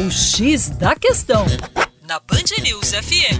O X da Questão, na Band News FM.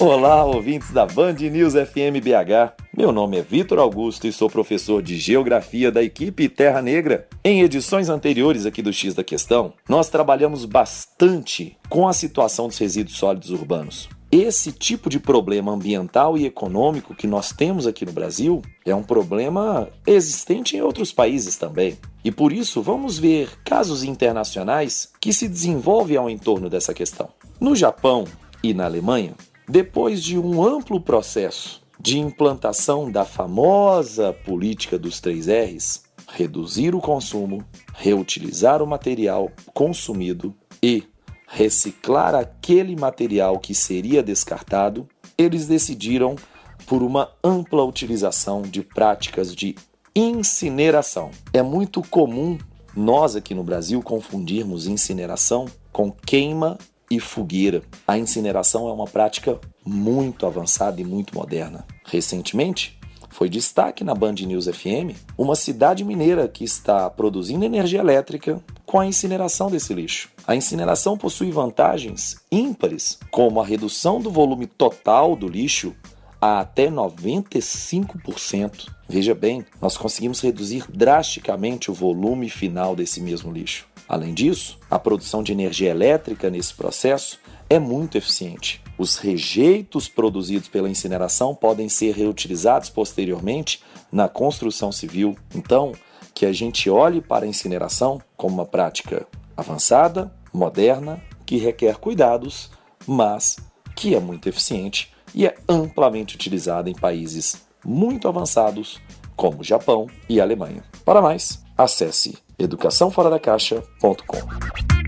Olá, ouvintes da Band News FM BH. Meu nome é Vitor Augusto e sou professor de Geografia da equipe Terra Negra. Em edições anteriores aqui do X da Questão, nós trabalhamos bastante com a situação dos resíduos sólidos urbanos. Esse tipo de problema ambiental e econômico que nós temos aqui no Brasil é um problema existente em outros países também. E por isso vamos ver casos internacionais que se desenvolvem ao entorno dessa questão. No Japão e na Alemanha, depois de um amplo processo de implantação da famosa política dos três R's, reduzir o consumo, reutilizar o material consumido e reciclar aquele material que seria descartado, eles decidiram por uma ampla utilização de práticas de incineração. É muito comum nós aqui no Brasil confundirmos incineração com queima e fogueira. A incineração é uma prática muito avançada e muito moderna. Recentemente, foi destaque na Band News FM uma cidade mineira que está produzindo energia elétrica com a incineração desse lixo. A incineração possui vantagens ímpares, como a redução do volume total do lixo a até 95%. Veja bem, nós conseguimos reduzir drasticamente o volume final desse mesmo lixo. Além disso, a produção de energia elétrica nesse processo é muito eficiente. Os rejeitos produzidos pela incineração podem ser reutilizados posteriormente na construção civil. Então, que a gente olhe para a incineração como uma prática avançada, moderna, que requer cuidados, mas que é muito eficiente e é amplamente utilizada em países muito avançados como Japão e Alemanha. Para mais, acesse educaçãoforadacaixa.com.